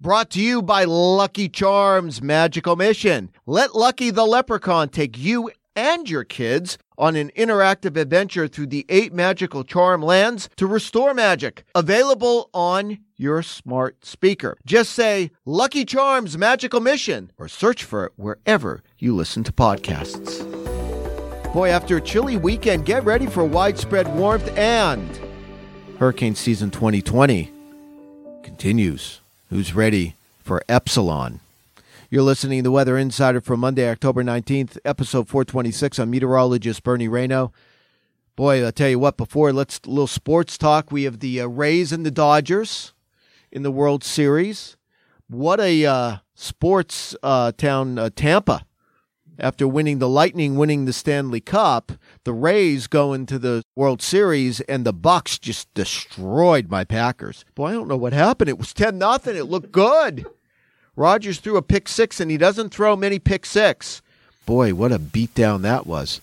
Brought to you by Lucky Charms Magical Mission. Let Lucky the Leprechaun take you and your kids on an interactive adventure through the eight magical charm lands to restore magic. Available on your smart speaker. Just say Lucky Charms Magical Mission or search for it wherever you listen to podcasts. Boy, after a chilly weekend, get ready for widespread warmth and hurricane season 2020 continues. Who's ready for Epsilon? You're listening to the Weather Insider for Monday, October 19th, episode 426. I'm meteorologist Bernie Rayno. Boy, I'll tell you what, before let's a little sports talk. We have the uh, Rays and the Dodgers in the World Series. What a uh, sports uh, town, uh, Tampa. After winning the Lightning, winning the Stanley Cup, the Rays go into the World Series, and the Bucs just destroyed my Packers. Boy, I don't know what happened. It was ten nothing. It looked good. Rodgers threw a pick six, and he doesn't throw many pick six. Boy, what a beatdown that was.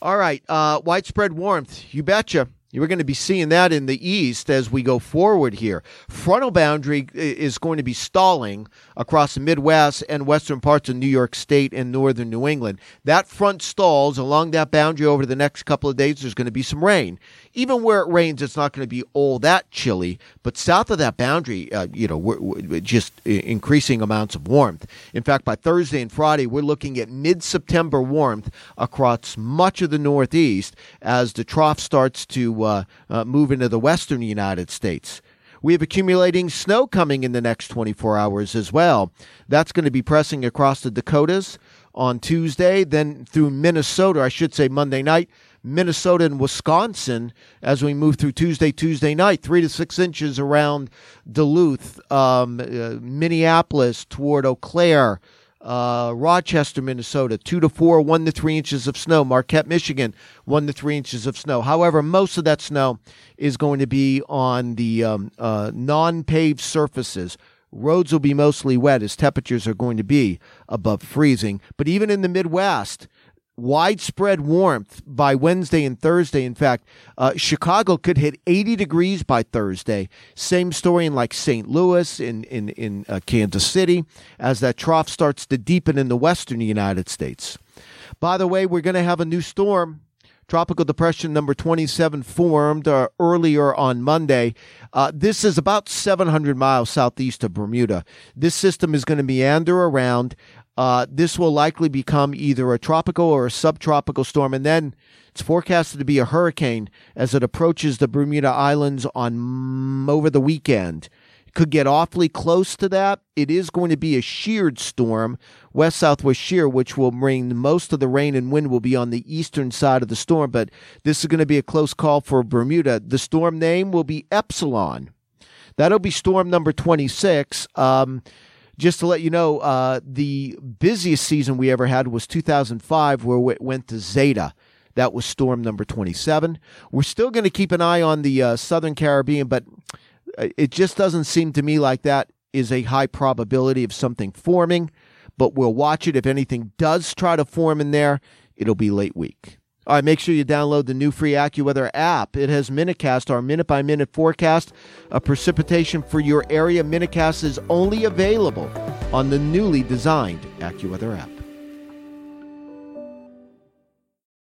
All right, uh, widespread warmth. You betcha. You're going to be seeing that in the east as we go forward here. Frontal boundary is going to be stalling across the Midwest and western parts of New York State and northern New England. That front stalls along that boundary over the next couple of days. There's going to be some rain. Even where it rains, it's not going to be all that chilly. But south of that boundary, uh, you know, we're, we're just increasing amounts of warmth. In fact, by Thursday and Friday, we're looking at mid-September warmth across much of the Northeast as the trough starts to uh, uh, move into the western United States. We have accumulating snow coming in the next 24 hours as well. That's going to be pressing across the Dakotas on Tuesday, then through Minnesota, I should say Monday night, Minnesota and Wisconsin as we move through Tuesday, Tuesday night, three to six inches around Duluth, um, uh, Minneapolis toward Eau Claire, uh, Rochester, Minnesota, two to four, one to three inches of snow. Marquette, Michigan, one to three inches of snow. However, most of that snow is going to be on the um, uh, non paved surfaces. Roads will be mostly wet as temperatures are going to be above freezing. But even in the Midwest, widespread warmth by Wednesday and Thursday. In fact, uh, Chicago could hit 80 degrees by Thursday. Same story in like St. Louis, in in in uh, Kansas City, as that trough starts to deepen in the western United States. By the way, we're going to have a new storm. Tropical depression number 27 formed uh, earlier on Monday. Uh, this is about 700 miles southeast of Bermuda. This system is going to meander around. Uh, this will likely become either a tropical or a subtropical storm, and then it's forecasted to be a hurricane as it approaches the Bermuda Islands on mm, over the weekend. Could get awfully close to that. It is going to be a sheared storm, west southwest shear, which will bring most of the rain and wind will be on the eastern side of the storm. But this is going to be a close call for Bermuda. The storm name will be Epsilon. That'll be storm number 26. Um, just to let you know, uh, the busiest season we ever had was 2005, where it went to Zeta. That was storm number 27. We're still going to keep an eye on the uh, Southern Caribbean, but Uh, it just doesn't seem to me like that is a high probability of something forming. But we'll watch it. If anything does try to form in there, it'll be late week. All right, make sure you download the new free AccuWeather app. It has Minutecast, our minute by minute forecast of precipitation for your area. Minutecast is only available on the newly designed AccuWeather app.